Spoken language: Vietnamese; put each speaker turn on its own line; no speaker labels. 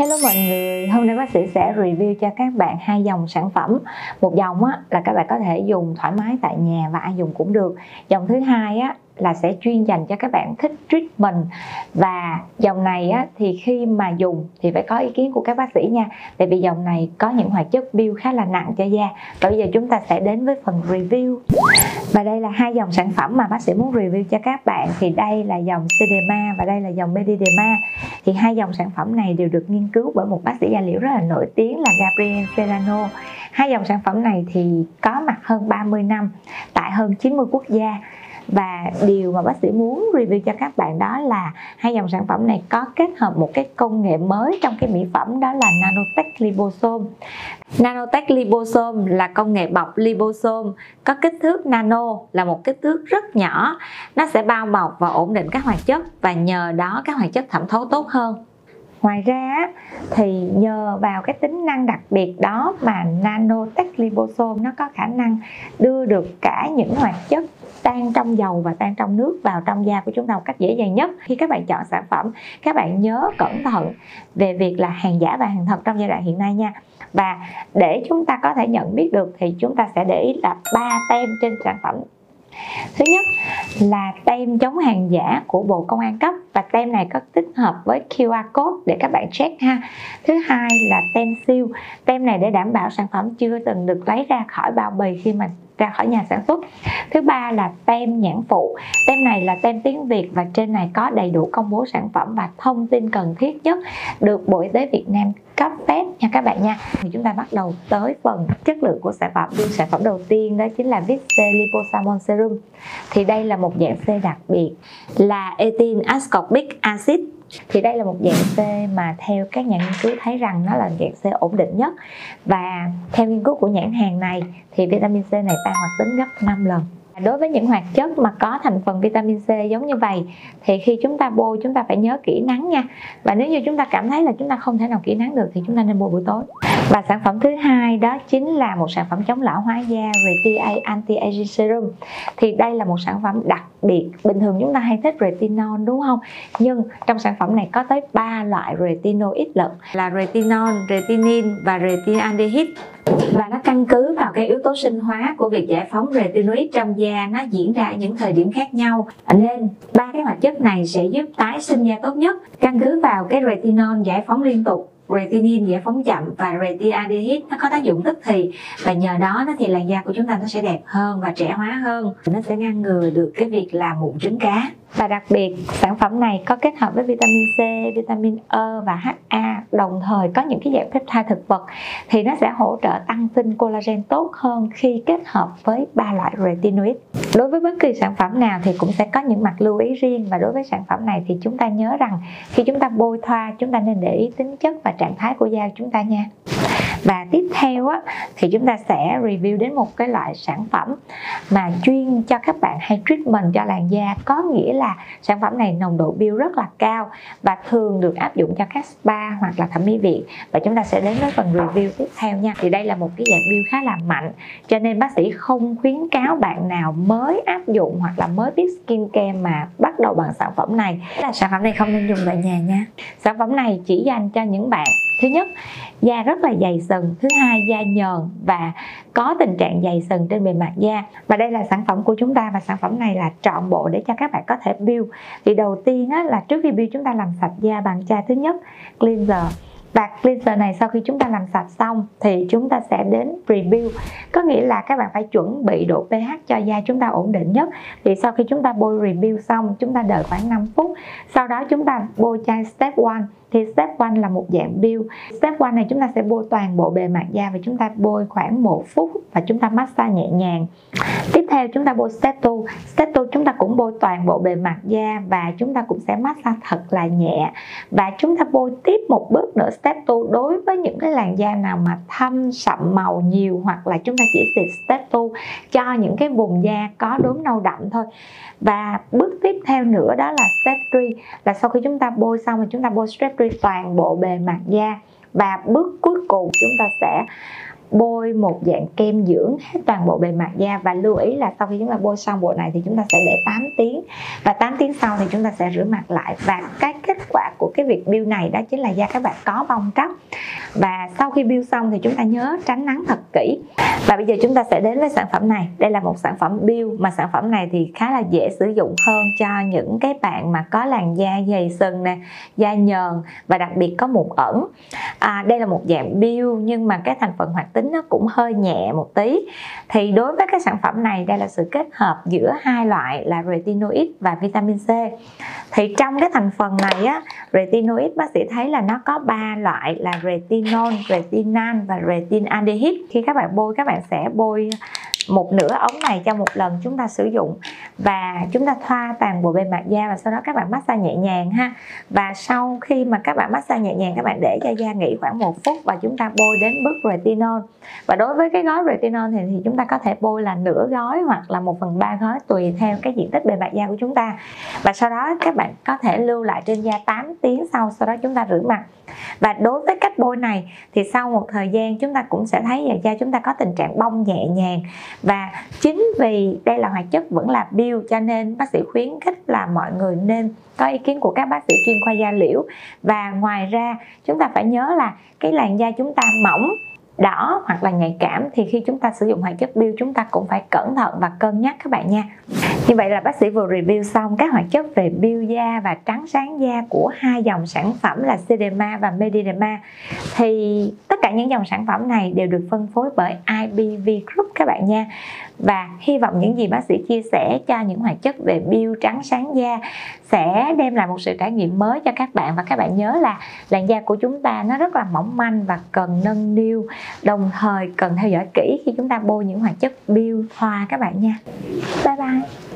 Hello mọi người, hôm nay bác sĩ sẽ review cho các bạn hai dòng sản phẩm. Một dòng á, là các bạn có thể dùng thoải mái tại nhà và ai dùng cũng được. Dòng thứ hai á, là sẽ chuyên dành cho các bạn thích treatment và dòng này á, thì khi mà dùng thì phải có ý kiến của các bác sĩ nha tại vì dòng này có những hoạt chất peel khá là nặng cho da và bây giờ chúng ta sẽ đến với phần review và đây là hai dòng sản phẩm mà bác sĩ muốn review cho các bạn. Thì đây là dòng Cedema và đây là dòng Medidema thì hai dòng sản phẩm này đều được nghiên cứu bởi một bác sĩ da liễu rất là nổi tiếng là Gabriel Serrano. Hai dòng sản phẩm này thì có mặt hơn 30 năm, tại hơn 90 quốc gia và điều mà bác sĩ muốn review cho các bạn đó là hai dòng sản phẩm này có kết hợp một cái công nghệ mới trong cái mỹ phẩm, đó là nanotech liposome. Nanotech liposome là công nghệ bọc liposome, có kích thước nano, là một kích thước rất nhỏ. Nó sẽ bao bọc và ổn định các hoạt chất và nhờ đó các hoạt chất thẩm thấu tốt hơn ngoài ra thì nhờ vào cái tính năng đặc biệt đó mà nanotech liposome nó có khả năng đưa được cả những hoạt chất tan trong dầu và tan trong nước vào trong da của chúng ta một cách dễ dàng nhất. Khi các bạn chọn sản phẩm, các bạn nhớ cẩn thận về việc là hàng giả và hàng thật trong giai đoạn hiện nay nha. Và để chúng ta có thể nhận biết được thì chúng ta sẽ để ý là ba tem trên sản phẩm. Thứ nhất là tem chống hàng giả của bộ công an cấp và tem này có tích hợp với QR code để các bạn check ha. Thứ hai là tem siêu tem này để đảm bảo sản phẩm chưa từng được lấy ra khỏi bao bì khi mà ra khỏi nhà sản xuất. Thứ ba là tem nhãn phụ. Tem này là tem tiếng việt và trên này có đầy đủ công bố sản phẩm và thông tin cần thiết nhất được bộ y tế việt nam cấp phép nha các bạn nha. Thì chúng ta bắt đầu tới phần chất lượng của sản phẩm. Sản phẩm đầu tiên đó chính là Visse Liposamol Serum thì đây là một dạng C đặc biệt là ethyl Big acid. Thì đây là một dạng C mà theo các nhà nghiên cứu thấy rằng nó là dạng C ổn định nhất. Và theo nghiên cứu của nhãn hàng này, thì vitamin C này tăng hoạt tính gấp 5 lần đối với những hoạt chất mà có thành phần vitamin C giống như vậy thì khi chúng ta bôi chúng ta phải nhớ kỹ nắng nha. Và nếu như chúng ta cảm thấy là chúng ta không thể nào kỹ nắng được thì chúng ta nên bôi buổi tối. Và sản phẩm thứ hai đó chính là một sản phẩm chống lão hóa da Retia Anti Aging Serum. Thì đây là một sản phẩm đặc biệt. Bình thường chúng ta hay thích retinol đúng không? Nhưng trong sản phẩm này có tới 3 loại retinol ít lận là retinol, retinin và retinaldehyde và nó căn cứ vào cái yếu tố sinh hóa của việc giải phóng retinoid trong da nó diễn ra ở những thời điểm khác nhau. Nên, ba cái hoạt chất này sẽ giúp tái sinh da tốt nhất. Căn cứ vào cái retinol giải phóng liên tục retinin giải phóng chậm và retinaldehyde nó có tác dụng tức thì. Và nhờ đó nó thì làn da của chúng ta nó sẽ đẹp hơn và trẻ hóa hơn. Nó sẽ ngăn ngừa được cái việc làm mụn trứng cá và đặc biệt sản phẩm này có kết hợp với vitamin C, vitamin E và HA đồng thời có những cái dạng peptide thực vật thì nó sẽ hỗ trợ tăng sinh collagen tốt hơn khi kết hợp với ba loại retinoid. Đối với bất kỳ sản phẩm nào thì cũng sẽ có những mặt lưu ý riêng và đối với sản phẩm này thì chúng ta nhớ rằng khi chúng ta bôi thoa chúng ta nên để ý tính chất và trạng thái của da chúng ta nha và tiếp theo á, thì chúng ta sẽ review đến một cái loại sản phẩm mà chuyên cho các bạn hay treatment cho làn da. Có nghĩa là sản phẩm này nồng độ bill rất là cao và thường được áp dụng cho các spa hoặc là thẩm mỹ viện. Và chúng ta sẽ đến với phần review tiếp theo nha. Thì đây là một cái dạng bill khá là mạnh cho nên bác sĩ không khuyến cáo bạn nào mới áp dụng hoặc là mới biết skin care mà bắt đầu bằng sản phẩm này. Là sản phẩm này không nên dùng tại nhà nha. Sản phẩm này chỉ dành cho những bạn thứ nhất da rất là dày sừng thứ hai da nhờn và có tình trạng dày sừng trên bề mặt da. Và đây là sản phẩm của chúng ta và sản phẩm này là trọn bộ để cho các bạn có thể build. Thì đầu tiên á, là trước khi build chúng ta làm sạch da bằng chai thứ nhất cleanser. Và cleanser này sau khi chúng ta làm sạch xong thì chúng ta sẽ đến rebuild. Có nghĩa là các bạn phải chuẩn bị độ pH cho da chúng ta ổn định nhất. Thì sau khi chúng ta bôi rebuild xong chúng ta đợi khoảng 5 phút. Sau đó chúng ta bôi chai step 1 thì step 1 là một dạng peel step 1 này chúng ta sẽ bôi toàn bộ bề mặt da và chúng ta bôi khoảng một phút và chúng ta massage nhẹ nhàng tiếp theo chúng ta bôi step 2 step 2 chúng ta cũng bôi toàn bộ bề mặt da và chúng ta cũng sẽ massage thật là nhẹ và chúng ta bôi tiếp một bước nữa step 2 đối với những cái làn da nào mà thâm sậm màu nhiều hoặc là chúng ta chỉ xịt step 2 cho những cái vùng da có đốm nâu đậm thôi và bước tiếp theo nữa đó là step 3 là sau khi chúng ta bôi xong thì chúng ta bôi step 3 toàn bộ bề mặt da. Và bước cuối cùng chúng ta sẽ bôi một dạng kem dưỡng hết toàn bộ bề mặt da. Và lưu ý là sau khi chúng ta bôi xong bộ này thì chúng ta sẽ để 8 tiếng. Và 8 tiếng sau thì chúng ta sẽ rửa mặt lại. Và cái kết quả của cái việc build này đó chính là da các bạn có bong tróc. Và sau khi build xong thì chúng ta nhớ tránh nắng thật kỹ. Và bây giờ chúng ta sẽ đến với sản phẩm này. Đây là một sản phẩm build mà sản phẩm này thì khá là dễ sử dụng hơn cho những cái bạn mà có làn da dày sừng nè da nhờn và đặc biệt có mụn ẩn. À, đây là một dạng build nhưng mà cái thành phần hoạt tính nó cũng hơi nhẹ một tí. Thì đối với cái sản phẩm này, đây là sự kết hợp giữa hai loại là retinoid và vitamin C. Thì trong cái thành phần này á retinoid bác sĩ thấy là nó có ba loại là retinol retinan và retinaldehyde khi các bạn bôi, các bạn sẽ bôi một nửa ống này cho một lần chúng ta sử dụng và chúng ta thoa toàn bộ bề mặt da và sau đó các bạn massage nhẹ nhàng ha. Và sau khi mà các bạn massage nhẹ nhàng các bạn để cho da nghỉ khoảng một phút và chúng ta bôi đến bước retinol. Và đối với cái gói retinol thì, thì chúng ta có thể bôi là nửa gói hoặc là một phần ba gói tùy theo cái diện tích bề mặt da của chúng ta. Và sau đó các bạn có thể lưu lại trên da 8 tiếng sau sau đó chúng ta rửa mặt và đối với cách bôi này, thì sau một thời gian chúng ta cũng sẽ thấy là da chúng ta có tình trạng bong nhẹ nhàng. Và chính vì đây là hoạt chất vẫn là bio, cho nên bác sĩ khuyến khích là mọi người nên có ý kiến của các bác sĩ chuyên khoa da liễu. Và ngoài ra, chúng ta phải nhớ là cái làn da chúng ta mỏng đỏ hoặc là nhạy cảm thì khi chúng ta sử dụng hoạt chất bio chúng ta cũng phải cẩn thận và cân nhắc các bạn nha. Như vậy là bác sĩ vừa review xong các hoạt chất về bio da và trắng sáng da của hai dòng sản phẩm là Cederma và Mediderma thì cả những dòng sản phẩm này đều được phân phối bởi IBV Group các bạn nha. Và hy vọng những gì bác sĩ chia sẻ cho những hoạt chất về biêu trắng sáng da sẽ đem lại một sự trải nghiệm mới cho các bạn. Và các bạn nhớ là làn da của chúng ta nó rất là mỏng manh và cần nâng niu, đồng thời cần theo dõi kỹ khi chúng ta bôi những hoạt chất biêu hoa các bạn nha. Bye bye.